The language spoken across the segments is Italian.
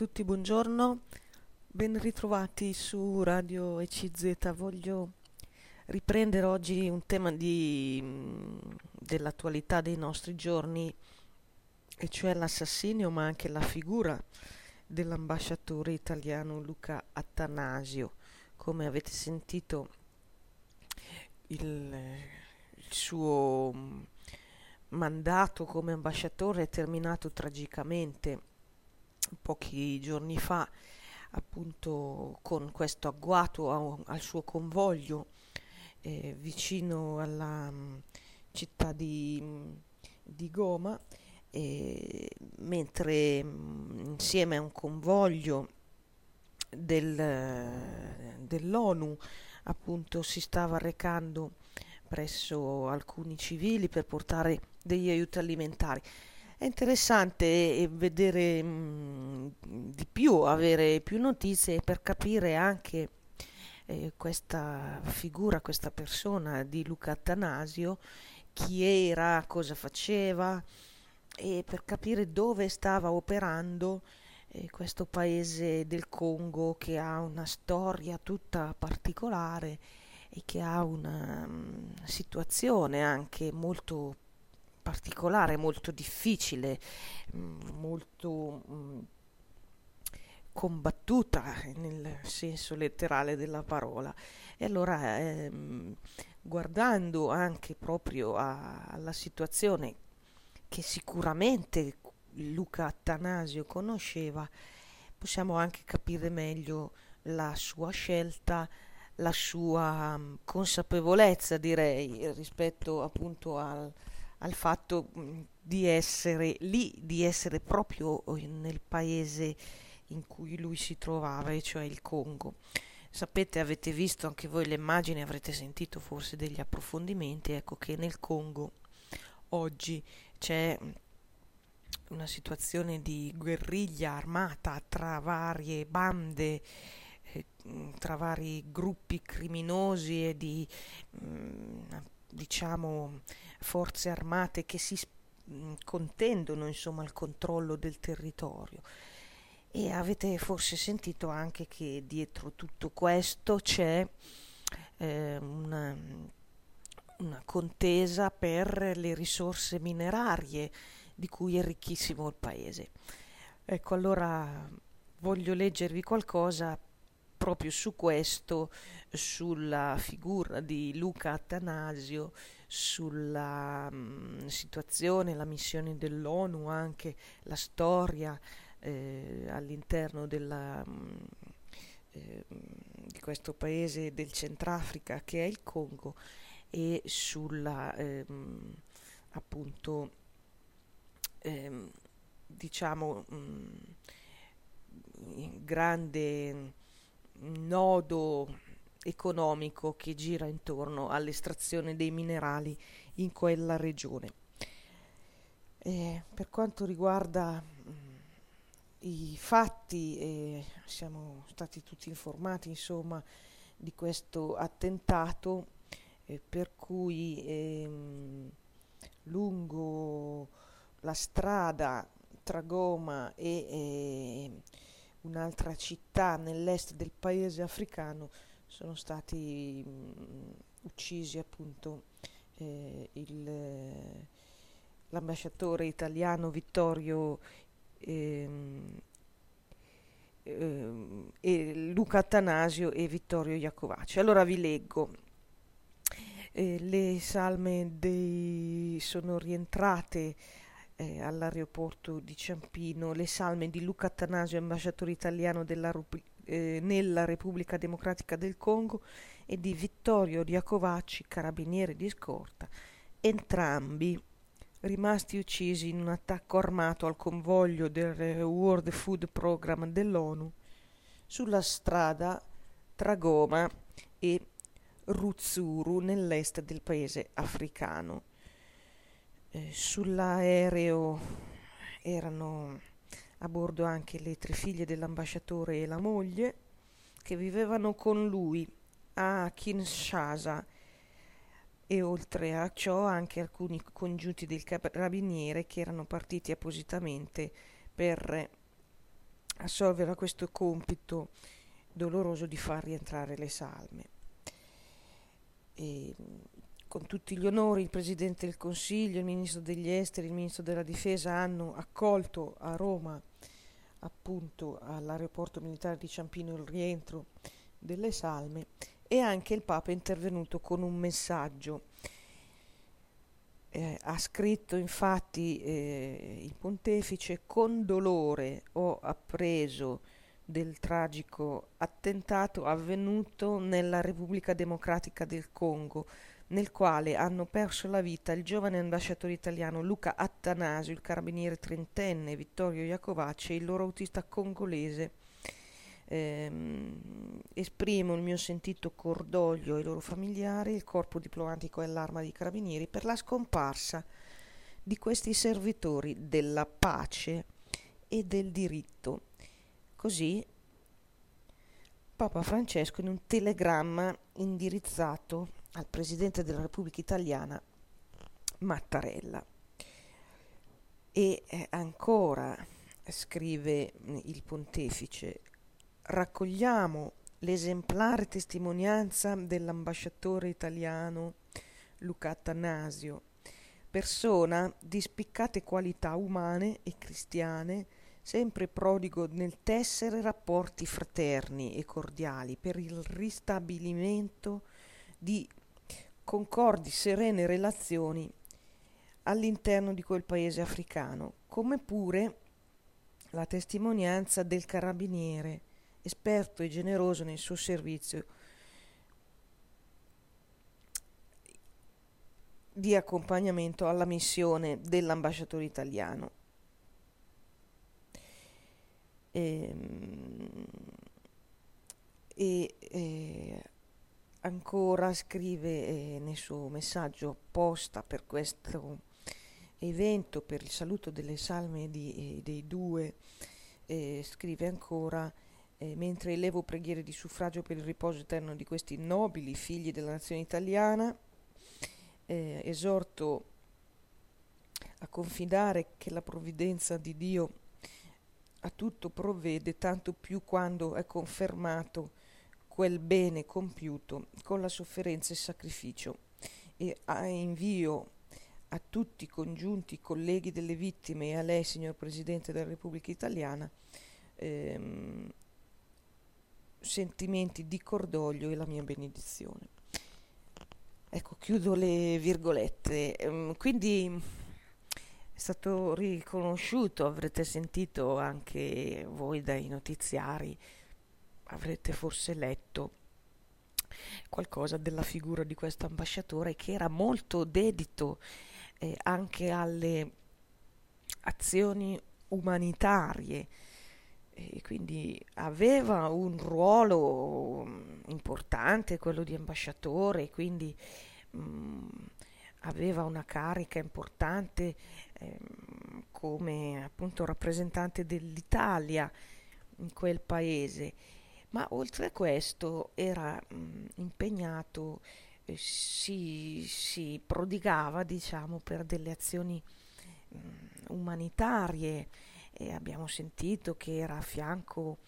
tutti, buongiorno, ben ritrovati su Radio ECZ. Voglio riprendere oggi un tema di, dell'attualità dei nostri giorni, e cioè l'assassinio, ma anche la figura dell'ambasciatore italiano Luca Attanasio. Come avete sentito, il, il suo mandato come ambasciatore è terminato tragicamente pochi giorni fa appunto con questo agguato a, al suo convoglio eh, vicino alla um, città di, mm, di Goma eh, mentre um, insieme a un convoglio del, dell'ONU appunto si stava recando presso alcuni civili per portare degli aiuti alimentari è interessante vedere mh, di più, avere più notizie per capire anche eh, questa figura, questa persona di Luca Attanasio, chi era, cosa faceva e per capire dove stava operando eh, questo paese del Congo che ha una storia tutta particolare e che ha una um, situazione anche molto particolare, molto difficile, mm, molto mm, combattuta nel senso letterale della parola. E allora, ehm, guardando anche proprio a, alla situazione che sicuramente Luca Attanasio conosceva, possiamo anche capire meglio la sua scelta, la sua um, consapevolezza, direi, rispetto appunto al, al fatto mm, di essere lì, di essere proprio eh, nel paese in cui lui si trovava, e cioè il Congo. Sapete, avete visto anche voi le immagini, avrete sentito forse degli approfondimenti, ecco che nel Congo oggi c'è mm, una situazione di guerriglia armata tra varie bande, eh, mm, tra vari gruppi criminosi e di diciamo forze armate che si mm, contendono insomma il controllo del territorio e avete forse sentito anche che dietro tutto questo c'è eh, una, una contesa per le risorse minerarie di cui è ricchissimo il paese. Ecco, allora voglio leggervi qualcosa proprio su questo, sulla figura di Luca Attanasio, sulla mh, mm, situazione, la missione dell'ONU, anche la storia eh, all'interno della, mh, mm, eh, di questo paese del Centrafrica che è il Congo e sulla eh, appunto ehm, diciamo mh, grande nodo economico che gira intorno all'estrazione dei minerali in quella regione. Eh, per quanto riguarda mm, i fatti, eh, siamo stati tutti informati insomma di questo attentato eh, per cui ehm, lungo la strada tra Goma e eh, un'altra città nell'est del paese africano sono stati mh, mm, uccisi appunto eh, il, l'ambasciatore italiano Vittorio ehm, ehm, e Luca Attanasio e Vittorio Iacovacci. Allora vi leggo. Eh, le salme dei, sono rientrate eh, all'aeroporto di Ciampino le salme di Luca Attanasio, ambasciatore italiano della, eh, nella Repubblica Democratica del Congo, e di Vittorio Iacovacci, carabiniere di scorta, entrambi rimasti uccisi in un attacco armato al convoglio del World Food Program dell'ONU sulla strada tra Goma e Ruzzuru nell'est del paese africano. Eh, sull'aereo erano a bordo anche le tre figlie dell'ambasciatore e la moglie che vivevano con lui a Kinshasa e oltre a ciò anche alcuni congiunti del carabiniere che erano partiti appositamente per assolvere a questo compito doloroso di far rientrare le salme. E, con tutti gli onori il Presidente del Consiglio, il Ministro degli Esteri, il Ministro della Difesa hanno accolto a Roma, appunto all'aeroporto militare di Ciampino, il rientro delle salme e anche il Papa è intervenuto con un messaggio. Eh, ha scritto infatti eh, il pontefice con dolore ho appreso del tragico attentato avvenuto nella Repubblica Democratica del Congo, nel quale hanno perso la vita il giovane ambasciatore italiano Luca Attanasio, il carabiniere trentenne Vittorio Iacovacci e il loro autista congolese ehm, esprimo il mio sentito cordoglio ai loro familiari, il corpo diplomatico e l'arma dei carabinieri per la scomparsa di questi servitori della pace e del diritto. Così Papa Francesco in un telegramma indirizzato al Presidente della Repubblica Italiana Mattarella. E eh, ancora scrive il pontefice raccogliamo l'esemplare testimonianza dell'ambasciatore italiano Luca Attanasio, persona di spiccate qualità umane e cristiane, sempre prodigo nel tessere rapporti fraterni e cordiali per il ristabilimento di concordi, serene relazioni all'interno di quel paese africano, come pure la testimonianza del carabiniere esperto e generoso nel suo servizio di accompagnamento alla missione dell'ambasciatore italiano. Ehm, e, e ancora scrive eh, nel suo messaggio apposta per questo evento, per il saluto delle salme di, eh, dei due, eh, scrive ancora eh, mentre elevo preghiere di suffragio per il riposo eterno di questi nobili figli della nazione italiana, eh, esorto a confidare che la provvidenza di Dio a tutto provvede, tanto più quando è confermato quel bene compiuto con la sofferenza e il sacrificio e invio a tutti i congiunti colleghi delle vittime e a lei, signor Presidente della Repubblica Italiana, ehm, sentimenti di cordoglio e la mia benedizione. Ecco, chiudo le virgolette. Ehm, quindi è stato riconosciuto, avrete sentito anche voi dai notiziari, avrete forse letto qualcosa della figura di questo ambasciatore che era molto dedito eh, anche alle azioni umanitarie. E quindi aveva un ruolo mm, importante quello di ambasciatore, quindi mh, mm, aveva una carica importante eh, come appunto rappresentante dell'Italia in quel paese, ma oltre a questo era mh, mm, impegnato, eh, si, si, prodigava diciamo per delle azioni umanitarie. E abbiamo sentito che era a fianco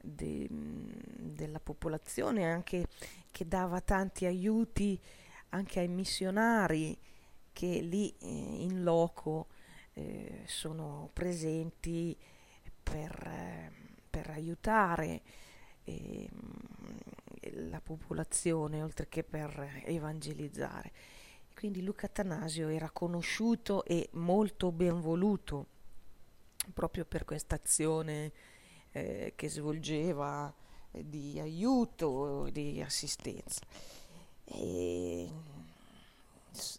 de, della popolazione, anche che dava tanti aiuti anche ai missionari che lì eh, in loco eh, sono presenti per, eh, per aiutare ehm, la popolazione oltre che per evangelizzare. Quindi Luca Atanasio era conosciuto e molto ben voluto proprio per questa azione eh, che svolgeva eh, di aiuto, di assistenza. E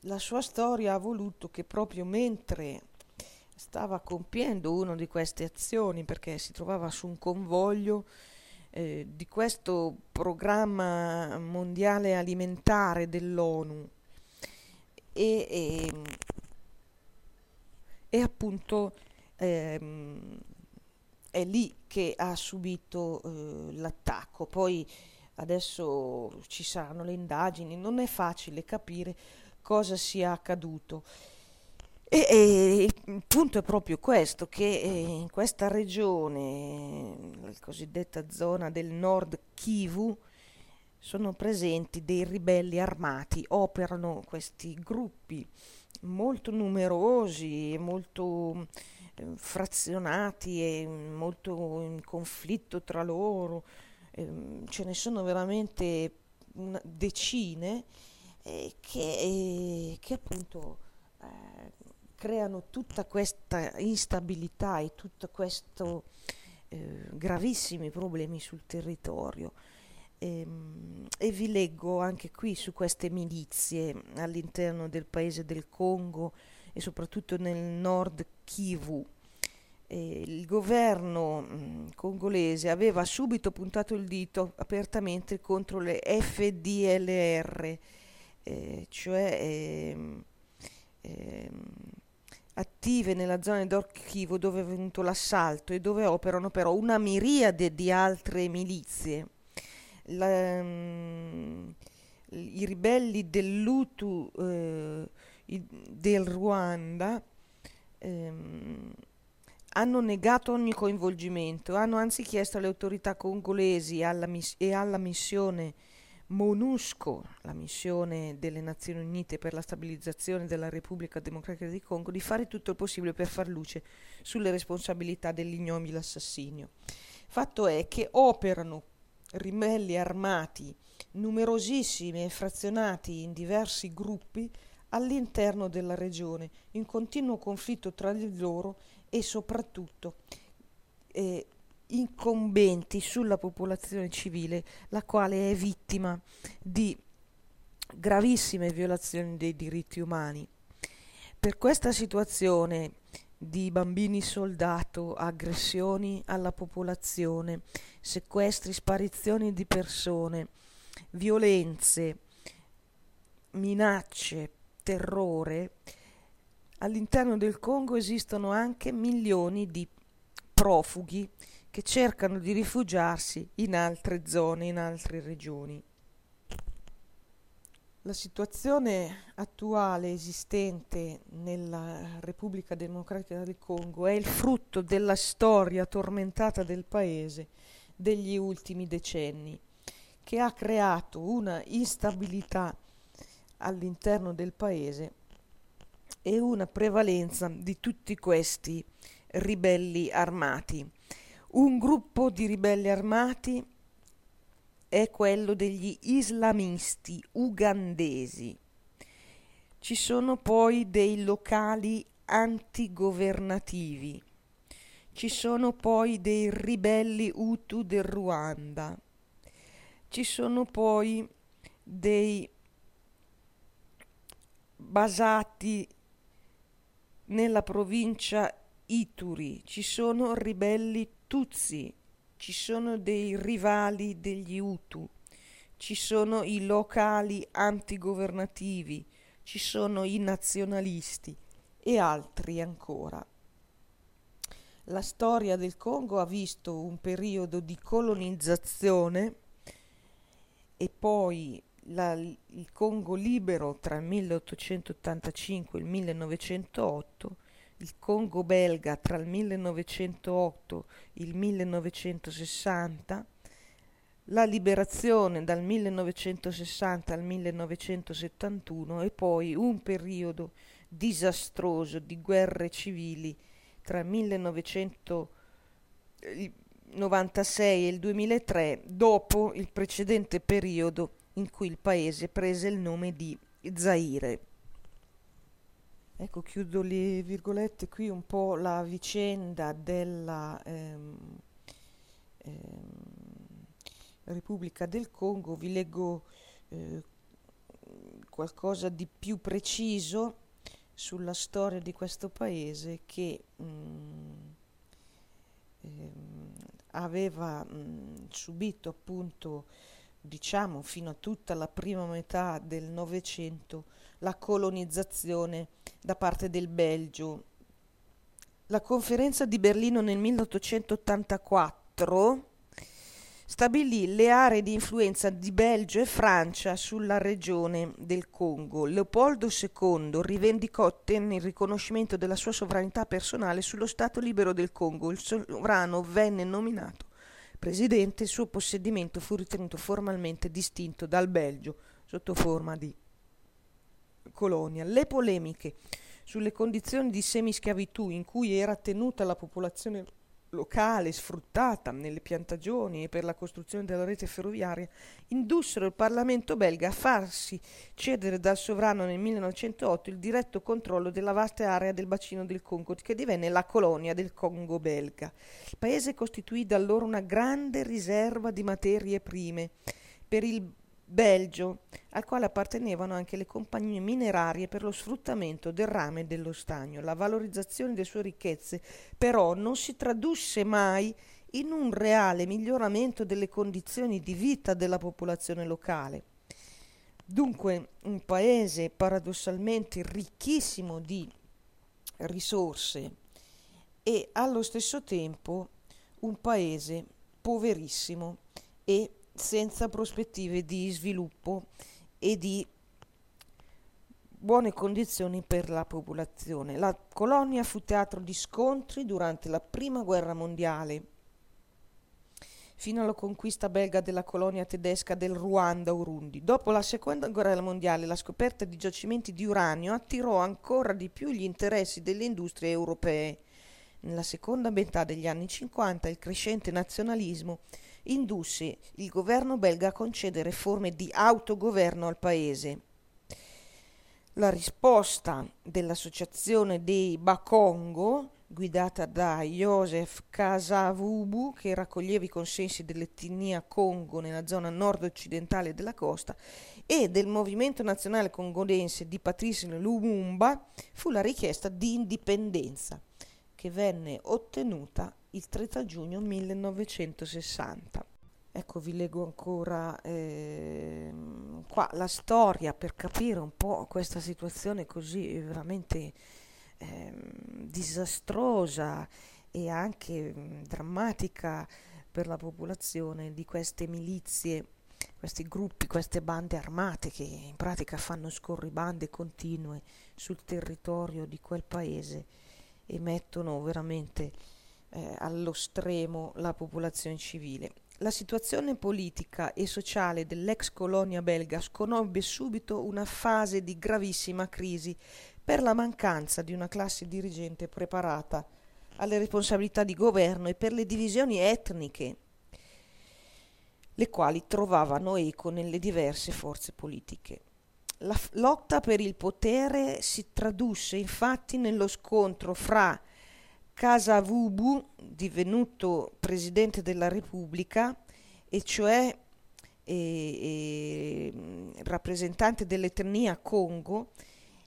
la sua storia ha voluto che proprio mentre stava compiendo una di queste azioni, perché si trovava su un convoglio eh, di questo programma mondiale alimentare dell'ONU, e, e, e appunto ehm, è lì che ha subito eh, l'attacco. Poi adesso ci saranno le indagini, non è facile capire cosa sia accaduto. E, e, il punto è proprio questo, che in questa regione, la cosiddetta zona del nord Kivu, sono presenti dei ribelli armati, operano questi gruppi molto numerosi, molto eh, frazionati e molto in conflitto tra loro, eh, ce ne sono veramente decine eh, che, eh, che, appunto eh, creano tutta questa instabilità e tutti questi eh, gravissimi problemi sul territorio. E, ehm, e, vi leggo anche qui su queste milizie all'interno del paese del Congo e soprattutto nel nord Kivu. E il governo mm, congolese aveva subito puntato il dito apertamente contro le FDLR, eh, cioè eh, eh, attive nella zona di Dorchivo dove è venuto l'assalto e dove operano però una miriade di altre milizie. La, um, i ribelli dell'Utu eh, del Ruanda ehm, hanno negato ogni coinvolgimento, hanno anzi chiesto alle autorità congolesi alla miss- e alla missione MONUSCO, la missione delle Nazioni Unite per la stabilizzazione della Repubblica Democratica di Congo, di fare tutto il possibile per far luce sulle responsabilità dell'ignobile assassinio. Fatto è che operano ribelli armati numerosissimi e frazionati in diversi gruppi all'interno della regione, in continuo conflitto tra di loro e soprattutto eh, incombenti sulla popolazione civile, la quale è vittima di gravissime violazioni dei diritti umani. Per questa situazione di bambini soldato, aggressioni alla popolazione, sequestri, sparizioni di persone, violenze, minacce, terrore, all'interno del Congo esistono anche milioni di profughi che cercano di rifugiarsi in altre zone, in altre regioni. La situazione attuale esistente nella Repubblica Democratica del Congo è il frutto della storia tormentata del paese degli ultimi decenni, che ha creato una instabilità all'interno del paese e una prevalenza di tutti questi ribelli armati. Un gruppo di ribelli armati è quello degli islamisti ugandesi. Ci sono poi dei locali antigovernativi. Ci sono poi dei ribelli Hutu del Ruanda. Ci sono poi dei basati nella provincia Ituri. Ci sono ribelli Tutsi ci sono dei rivali degli Hutu, ci sono i locali antigovernativi, ci sono i nazionalisti e altri ancora. La storia del Congo ha visto un periodo di colonizzazione e poi la, il Congo libero tra il 1885 e il 1908 il Congo belga tra il 1908 e il 1960, la liberazione dal 1960 al 1971 e poi un periodo disastroso di guerre civili tra il 1996 e il 2003, dopo il precedente periodo in cui il paese prese il nome di Zaire. Ecco, chiudo le virgolette qui un po' la vicenda della ehm, ehm, Repubblica del Congo, vi leggo eh, qualcosa di più preciso sulla storia di questo paese che mh, mm, ehm, aveva mh, mm, subito appunto diciamo fino a tutta la prima metà del Novecento la colonizzazione da parte del Belgio. La conferenza di Berlino nel 1884 stabilì le aree di influenza di Belgio e Francia sulla regione del Congo. Leopoldo II rivendicò ottenne il riconoscimento della sua sovranità personale sullo Stato libero del Congo. Il sovrano venne nominato presidente, il suo possedimento fu ritenuto formalmente distinto dal Belgio sotto forma di colonia. Le polemiche sulle condizioni di semischiavitù in cui era tenuta la popolazione locale sfruttata nelle piantagioni e per la costruzione della rete ferroviaria indussero il Parlamento belga a farsi cedere dal sovrano nel 1908 il diretto controllo della vasta area del bacino del Congo che divenne la colonia del Congo belga. Il paese costituì da allora una grande riserva di materie prime per il Belgio, al quale appartenevano anche le compagnie minerarie per lo sfruttamento del rame e dello stagno. La valorizzazione delle sue ricchezze però non si tradusse mai in un reale miglioramento delle condizioni di vita della popolazione locale. Dunque un paese paradossalmente ricchissimo di risorse e allo stesso tempo un paese poverissimo e senza prospettive di sviluppo e di buone condizioni per la popolazione. La colonia fu teatro di scontri durante la prima guerra mondiale fino alla conquista belga della colonia tedesca del Ruanda-Urundi. Dopo la seconda guerra mondiale la scoperta di giacimenti di uranio attirò ancora di più gli interessi delle industrie europee. Nella seconda metà degli anni 50 il crescente nazionalismo indusse il governo belga a concedere forme di autogoverno al paese. La risposta dell'associazione dei Bakongo, guidata da Joseph Kasavubu, che raccoglieva i consensi dell'etnia Congo nella zona nord-occidentale della costa, e del movimento nazionale congolense di Patrice Lumumba, fu la richiesta di indipendenza, che venne ottenuta il 30 giugno 1960. Ecco, vi leggo ancora eh, qua la storia per capire un po' questa situazione così veramente eh, disastrosa e anche mm, drammatica per la popolazione di queste milizie, questi gruppi, queste bande armate che in pratica fanno scorribande continue sul territorio di quel paese e mettono veramente eh, allo stremo la popolazione civile. La situazione politica e sociale dell'ex colonia belga sconobbe subito una fase di gravissima crisi per la mancanza di una classe dirigente preparata alle responsabilità di governo e per le divisioni etniche, le quali trovavano eco nelle diverse forze politiche. La f- lotta per il potere si tradusse infatti nello scontro fra Kasavubu, divenuto presidente della Repubblica, e cioè e, e, rappresentante dell'etnia Congo,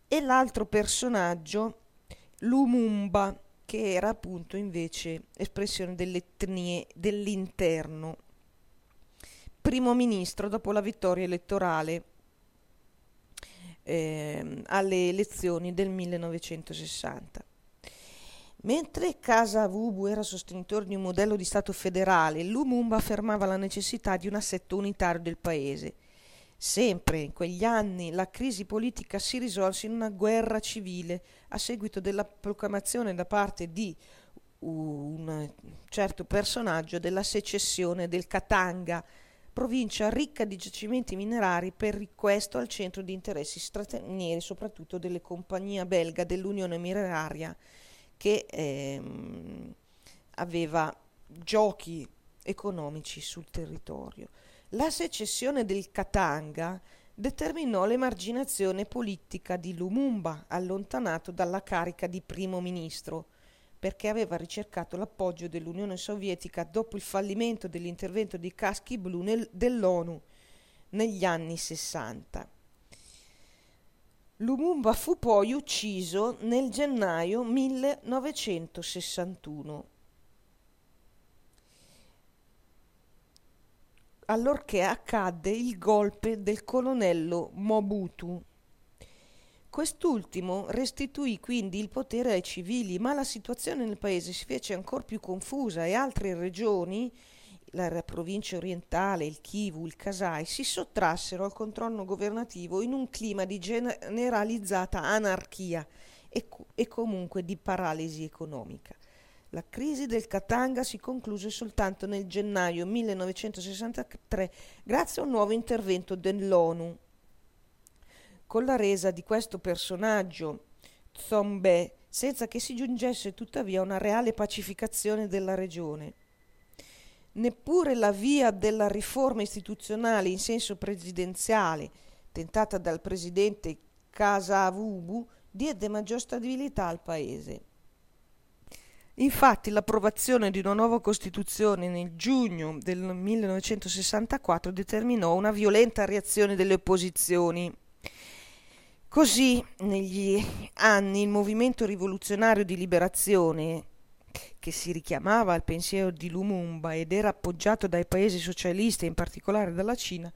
e l'altro personaggio, Lumumba, che era appunto invece espressione delle etnie dell'interno, primo ministro dopo la vittoria elettorale eh, alle elezioni del 1960. Mentre Casa Vubu era sostenitore di un modello di Stato federale, Lumumba affermava la necessità di un assetto unitario del paese. Sempre in quegli anni la crisi politica si risolse in una guerra civile a seguito della proclamazione da parte di un certo personaggio della secessione del Katanga, provincia ricca di giacimenti minerari per riquesto al centro di interessi stranieri, soprattutto delle compagnie belga dell'Unione Mineraria che ehm, aveva giochi economici sul territorio. La secessione del Katanga determinò l'emarginazione politica di Lumumba, allontanato dalla carica di primo ministro, perché aveva ricercato l'appoggio dell'Unione Sovietica dopo il fallimento dell'intervento dei caschi blu nel, dell'ONU negli anni 60. Lumumba fu poi ucciso nel gennaio 1961, allorché accadde il golpe del colonnello Mobutu. Quest'ultimo restituì quindi il potere ai civili, ma la situazione nel paese si fece ancora più confusa e altre regioni la provincia orientale, il Kivu, il Kasai, si sottrassero al controllo governativo in un clima di generalizzata anarchia e, e comunque di paralisi economica. La crisi del Katanga si concluse soltanto nel gennaio 1963 grazie a un nuovo intervento dell'ONU. Con la resa di questo personaggio, Zombe, senza che si giungesse tuttavia a una reale pacificazione della regione. Neppure la via della riforma istituzionale in senso presidenziale, tentata dal presidente Kasavubu, diede maggior stabilità al paese. Infatti l'approvazione di una nuova Costituzione nel giugno del 1964 determinò una violenta reazione delle opposizioni. Così, negli anni, il movimento rivoluzionario di liberazione, che si richiamava al pensiero di Lumumba ed era appoggiato dai paesi socialisti in particolare dalla Cina,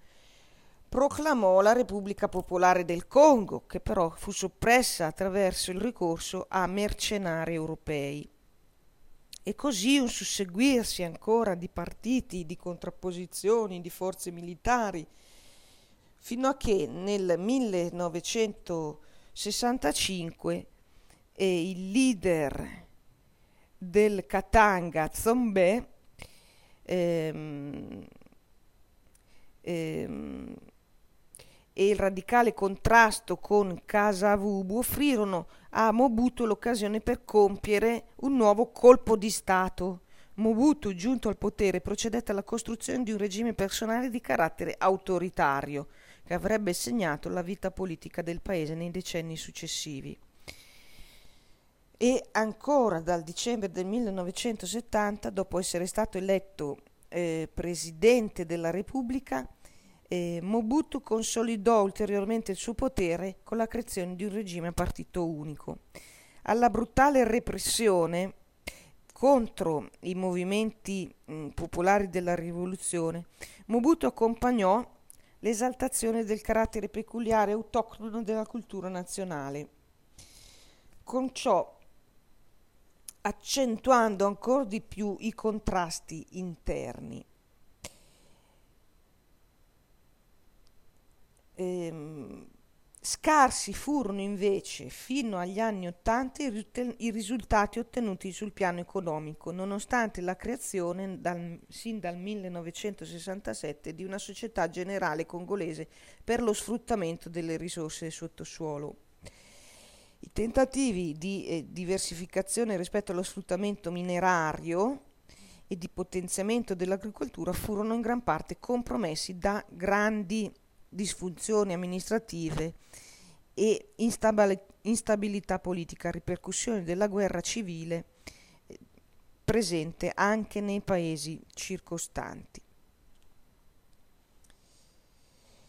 proclamò la Repubblica Popolare del Congo, che però fu soppressa attraverso il ricorso a mercenari europei. E così un susseguirsi ancora di partiti, di contrapposizioni, di forze militari, fino a che nel 1965 eh, il leader del Katanga, Zombe, ehm, ehm, e il radicale contrasto con Kasavubu offrirono a Mobutu l'occasione per compiere un nuovo colpo di Stato. Mobutu, giunto al potere, procedette alla costruzione di un regime personale di carattere autoritario, che avrebbe segnato la vita politica del paese nei decenni successivi. E ancora dal dicembre del 1970, dopo essere stato eletto eh, presidente della Repubblica, eh, Mobutu consolidò ulteriormente il suo potere con la creazione di un regime a partito unico. Alla brutale repressione contro i movimenti mh, popolari della rivoluzione, Mobutu accompagnò l'esaltazione del carattere peculiare autoctono della cultura nazionale. Con ciò accentuando ancora di più i contrasti interni. Ehm, scarsi furono invece fino agli anni Ottanta i, risultati ottenuti sul piano economico, nonostante la creazione dal, sin dal 1967 di una società generale congolese per lo sfruttamento delle risorse del sottosuolo. I tentativi di eh, diversificazione rispetto allo sfruttamento minerario e di potenziamento dell'agricoltura furono in gran parte compromessi da grandi disfunzioni amministrative e instabilità politica, ripercussioni della guerra civile eh, presente anche nei paesi circostanti.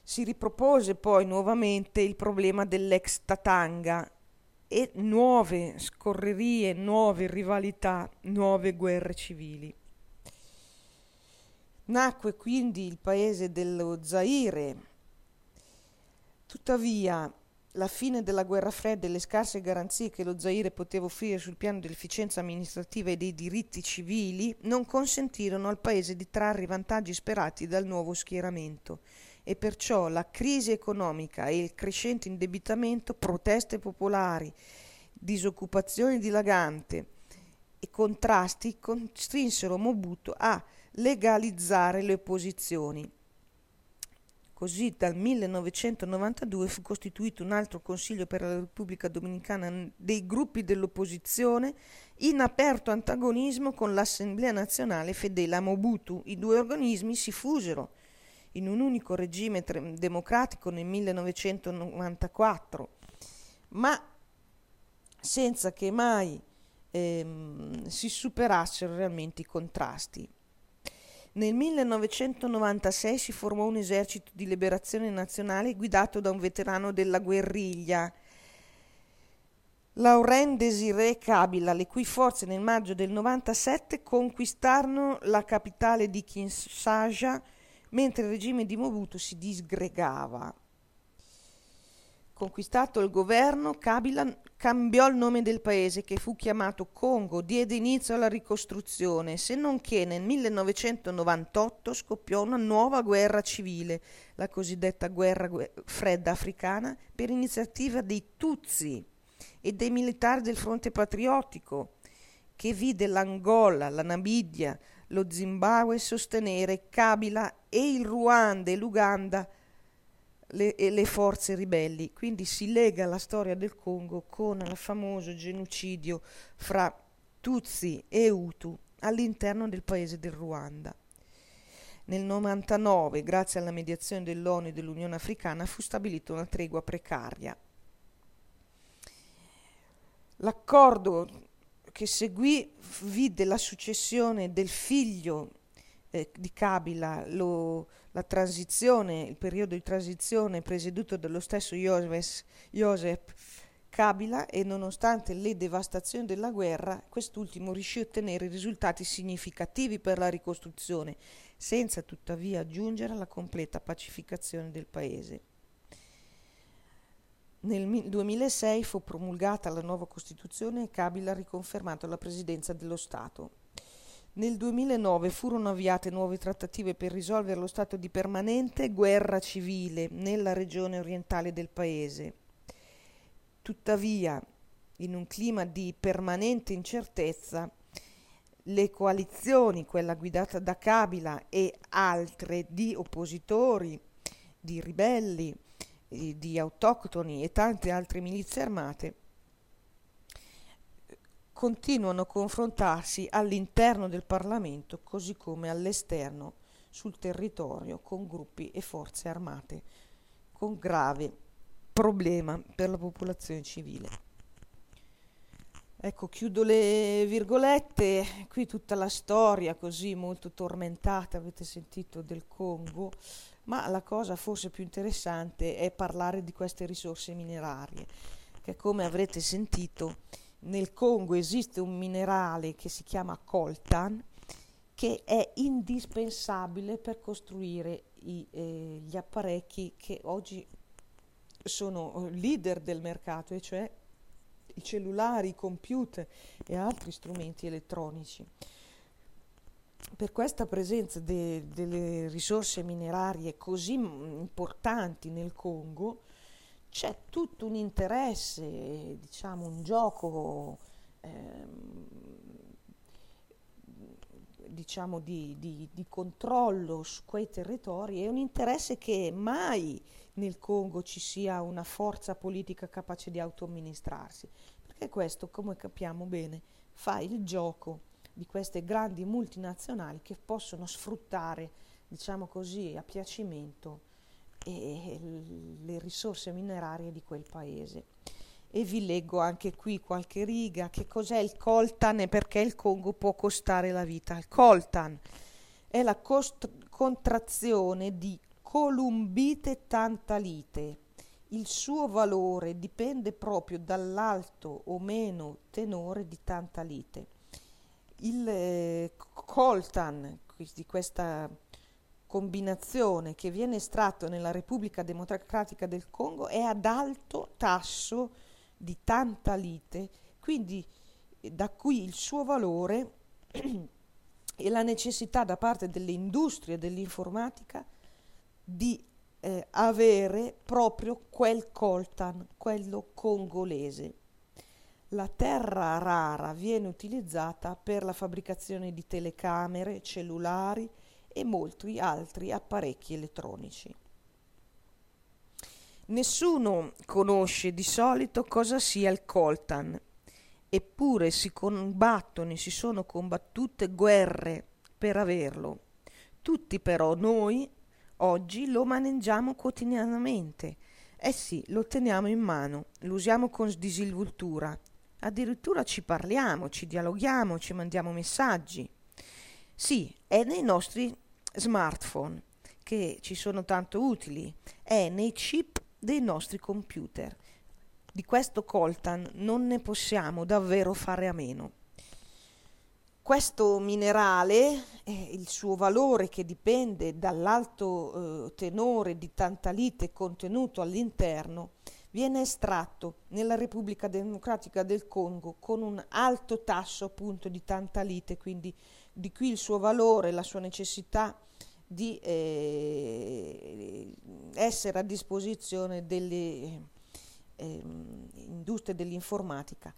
Si ripropose poi nuovamente il problema dell'ex Tatanga e nuove scorrerie, nuove rivalità, nuove guerre civili. Nacque quindi il paese dello Zaire, Tuttavia, la fine della guerra fredda e le scarse garanzie che lo Zaire poteva offrire sul piano dell'efficienza amministrativa e dei diritti civili non consentirono al paese di trarre i vantaggi sperati dal nuovo schieramento. E perciò la crisi economica e il crescente indebitamento, proteste popolari, disoccupazione dilagante e contrasti costrinsero Mobutu a legalizzare le opposizioni Così dal 1992 fu costituito un altro Consiglio per la Repubblica Dominicana dei gruppi dell'opposizione in aperto antagonismo con l'Assemblea nazionale fedele a Mobutu. I due organismi si fusero in un unico regime tre- democratico nel 1994, ma senza che mai ehm, si superassero realmente i contrasti. Nel 1996 si formò un esercito di liberazione nazionale guidato da un veterano della guerriglia, Laurent Désiré Kabila, le cui forze nel maggio del 97 conquistarono la capitale di Kinshasa mentre il regime di Mobutu si disgregava. Conquistato il governo, Kabila cambiò il nome del paese che fu chiamato Congo, diede inizio alla ricostruzione, se non che nel 1998 scoppiò una nuova guerra civile, la cosiddetta guerra fredda africana, per iniziativa dei Tutsi e dei militari del fronte patriottico, che vide l'Angola, la Namibia, lo Zimbabwe sostenere Kabila e il Ruanda e l'Uganda le, le forze ribelli. Quindi si lega la storia del Congo con il famoso genocidio fra Tutsi e Hutu all'interno del paese del Ruanda. Nel 99, grazie alla mediazione dell'ONU e dell'Unione Africana, fu stabilita una tregua precaria. L'accordo che seguì vide la successione del figlio eh, di Kabila, lo, la transizione, il periodo di transizione presieduto dallo stesso Joseph, Kabila e nonostante le devastazioni della guerra, quest'ultimo riuscì a ottenere risultati significativi per la ricostruzione, senza tuttavia giungere alla completa pacificazione del paese. Nel 2006 fu promulgata la nuova Costituzione e Kabila ha riconfermato la presidenza dello Stato. Nel 2009 furono avviate nuove trattative per risolvere lo stato di permanente guerra civile nella regione orientale del paese. Tuttavia, in un clima di permanente incertezza, le coalizioni, quella guidata da Kabila e altre di oppositori, di ribelli, di autoctoni e tante altre milizie armate, continuano a confrontarsi all'interno del Parlamento così come all'esterno sul territorio con gruppi e forze armate, con grave problema per la popolazione civile. Ecco, chiudo le virgolette, qui tutta la storia così molto tormentata, avete sentito, del Congo, ma la cosa forse più interessante è parlare di queste risorse minerarie, che come avrete sentito nel Congo esiste un minerale che si chiama coltan che è indispensabile per costruire i, eh, gli apparecchi che oggi sono eh, leader del mercato, e cioè i cellulari, i computer e altri strumenti elettronici. Per questa presenza de, delle risorse minerarie così importanti nel Congo, c'è tutto un interesse, diciamo un gioco ehm, diciamo di, di, di, controllo su quei territori e un interesse che mai nel Congo ci sia una forza politica capace di autoamministrarsi, perché questo, come capiamo bene, fa il gioco di queste grandi multinazionali che possono sfruttare, diciamo così, a piacimento e le risorse minerarie di quel paese. E vi leggo anche qui qualche riga, che cos'è il coltan e perché il Congo può costare la vita. Il coltan è la cost- contrazione di columbite tantalite. Il suo valore dipende proprio dall'alto o meno tenore di tantalite. Il eh, coltan di questa combinazione che viene estratto nella Repubblica Democratica del Congo è ad alto tasso di tantalite, quindi eh, da qui il suo valore e la necessità da parte delle industrie dell'informatica di eh, avere proprio quel coltan, quello congolese. La terra rara viene utilizzata per la fabbricazione di telecamere, cellulari, e molti altri apparecchi elettronici. Nessuno conosce di solito cosa sia il coltan, eppure si combattono e si sono combattute guerre per averlo. Tutti però noi oggi lo maneggiamo quotidianamente. Eh sì, lo teniamo in mano, lo usiamo con disinvoltura, addirittura ci parliamo, ci dialoghiamo, ci mandiamo messaggi. Sì, è nei nostri smartphone che ci sono tanto utili è nei chip dei nostri computer. Di questo coltan non ne possiamo davvero fare a meno. Questo minerale, eh, il suo valore che dipende dall'alto eh, tenore di tantalite contenuto all'interno, viene estratto nella Repubblica Democratica del Congo con un alto tasso appunto di tantalite, quindi di qui il suo valore, la sua necessità di eh, essere a disposizione delle eh, industrie dell'informatica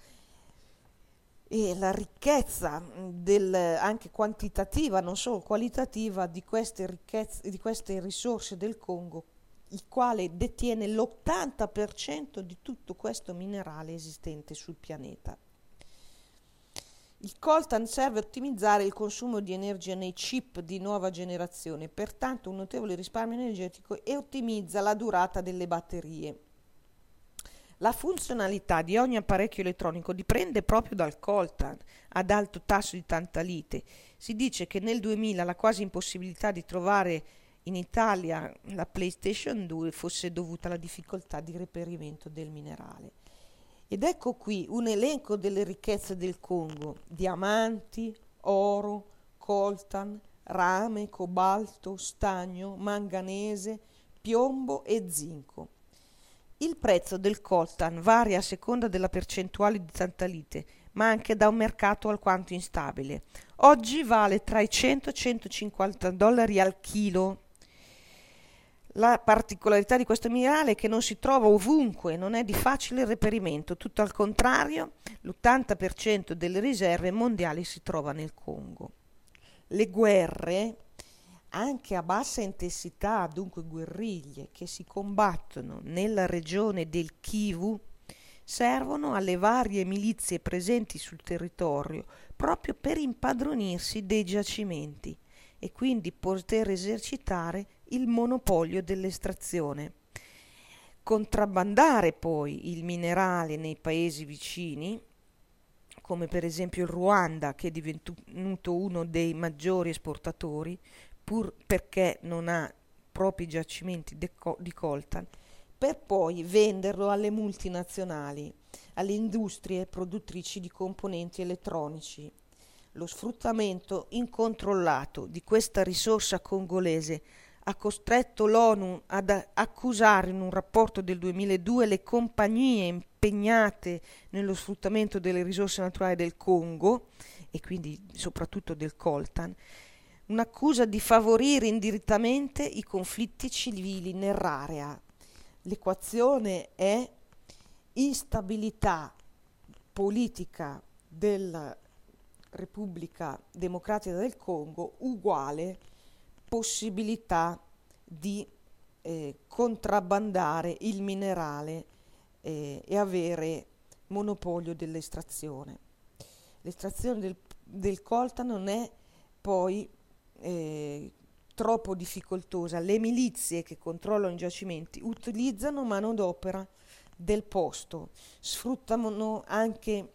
e la ricchezza del, anche quantitativa, non solo qualitativa, di queste, ricchezze, di queste risorse del Congo, il quale detiene l'80% di tutto questo minerale esistente sul pianeta. Il coltan serve a ottimizzare il consumo di energia nei chip di nuova generazione, pertanto un notevole risparmio energetico e ottimizza la durata delle batterie. La funzionalità di ogni apparecchio elettronico dipende proprio dal coltan ad alto tasso di tantalite. Si dice che nel 2000 la quasi impossibilità di trovare in Italia la PlayStation 2 fosse dovuta alla difficoltà di reperimento del minerale. Ed ecco qui un elenco delle ricchezze del Congo: diamanti, oro, coltan, rame, cobalto, stagno, manganese, piombo e zinco. Il prezzo del coltan varia a seconda della percentuale di tantalite, ma anche da un mercato alquanto instabile. Oggi vale tra i 100 e i 150 dollari al chilo. La particolarità di questo minerale è che non si trova ovunque, non è di facile reperimento, tutto al contrario, l'80% delle riserve mondiali si trova nel Congo. Le guerre anche a bassa intensità, dunque guerriglie, che si combattono nella regione del Kivu, servono alle varie milizie presenti sul territorio proprio per impadronirsi dei giacimenti e quindi poter esercitare il monopolio dell'estrazione. Contrabbandare poi il minerale nei paesi vicini, come per esempio il Ruanda, che è divenuto uno dei maggiori esportatori, pur perché non ha propri giacimenti di coltan, per poi venderlo alle multinazionali, alle industrie produttrici di componenti elettronici. Lo sfruttamento incontrollato di questa risorsa congolese ha costretto l'ONU ad accusare in un rapporto del 2002 le compagnie impegnate nello sfruttamento delle risorse naturali del Congo e quindi soprattutto del coltan un'accusa di favorire indirettamente i conflitti civili nell'area. L'equazione è instabilità politica della Repubblica Democratica del Congo uguale possibilità di eh, contrabbandare il minerale eh, e avere monopolio dell'estrazione. L'estrazione del, del coltan non è poi eh, troppo difficoltosa, le milizie che controllano i giacimenti utilizzano manodopera del posto, sfruttano anche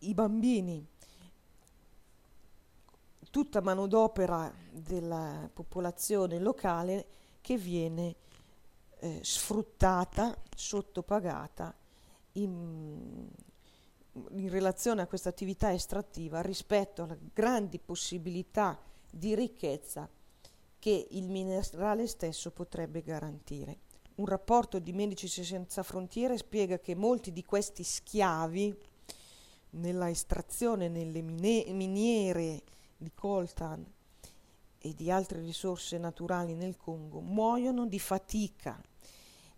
i bambini, tutta manodopera della popolazione locale che viene eh, sfruttata, sottopagata in, in relazione a questa attività estrattiva rispetto alle grandi possibilità di ricchezza che il minerale stesso potrebbe garantire. Un rapporto di Medici Senza Frontiere spiega che molti di questi schiavi nella estrazione nelle mine- miniere di coltan e di altre risorse naturali nel Congo muoiono di fatica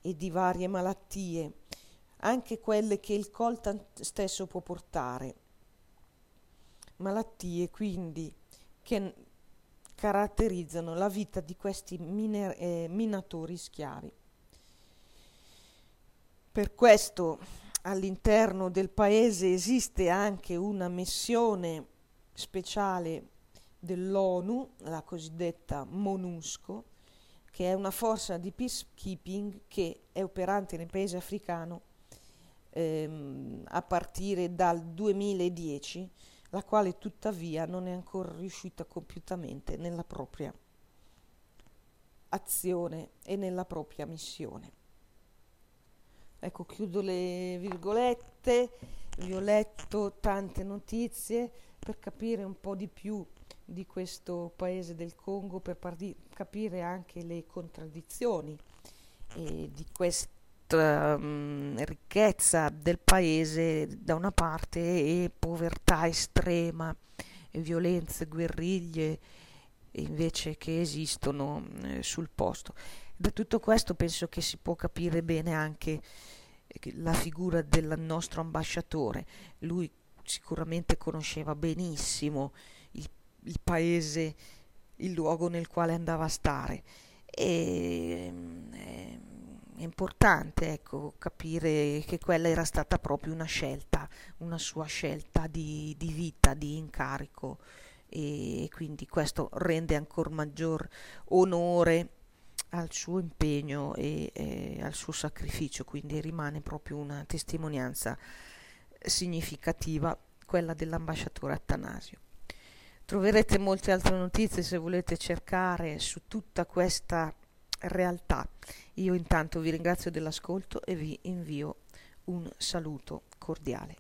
e di varie malattie anche quelle che il coltan stesso può portare. Malattie quindi che caratterizzano la vita di questi miner- eh, minatori schiavi. Per questo all'interno del paese esiste anche una missione speciale dell'ONU, la cosiddetta MONUSCO, che è una forza di peacekeeping che è operante nel paese africano ehm, a partire dal 2010, la quale tuttavia non è ancora riuscita compiutamente nella propria azione e nella propria missione. Ecco, chiudo le virgolette, vi ho letto tante notizie per capire un po' di più di questo paese del Congo, per parti- capire anche le contraddizioni eh, di questa mh, ricchezza del paese da una parte e povertà estrema, e violenze, guerriglie invece che esistono eh, sul posto. Da tutto questo penso che si può capire bene anche eh, la figura del nostro ambasciatore. Lui sicuramente conosceva benissimo il, paese, il luogo nel quale andava a stare. E, eh, è importante ecco, capire che quella era stata proprio una scelta, una sua scelta di, di vita, di incarico e quindi questo rende ancora maggior onore al suo impegno e, e al suo sacrificio, quindi rimane proprio una testimonianza significativa quella dell'ambasciatore Attanasio. Troverete molte altre notizie se volete cercare su tutta questa realtà. Io intanto vi ringrazio dell'ascolto e vi invio un saluto cordiale.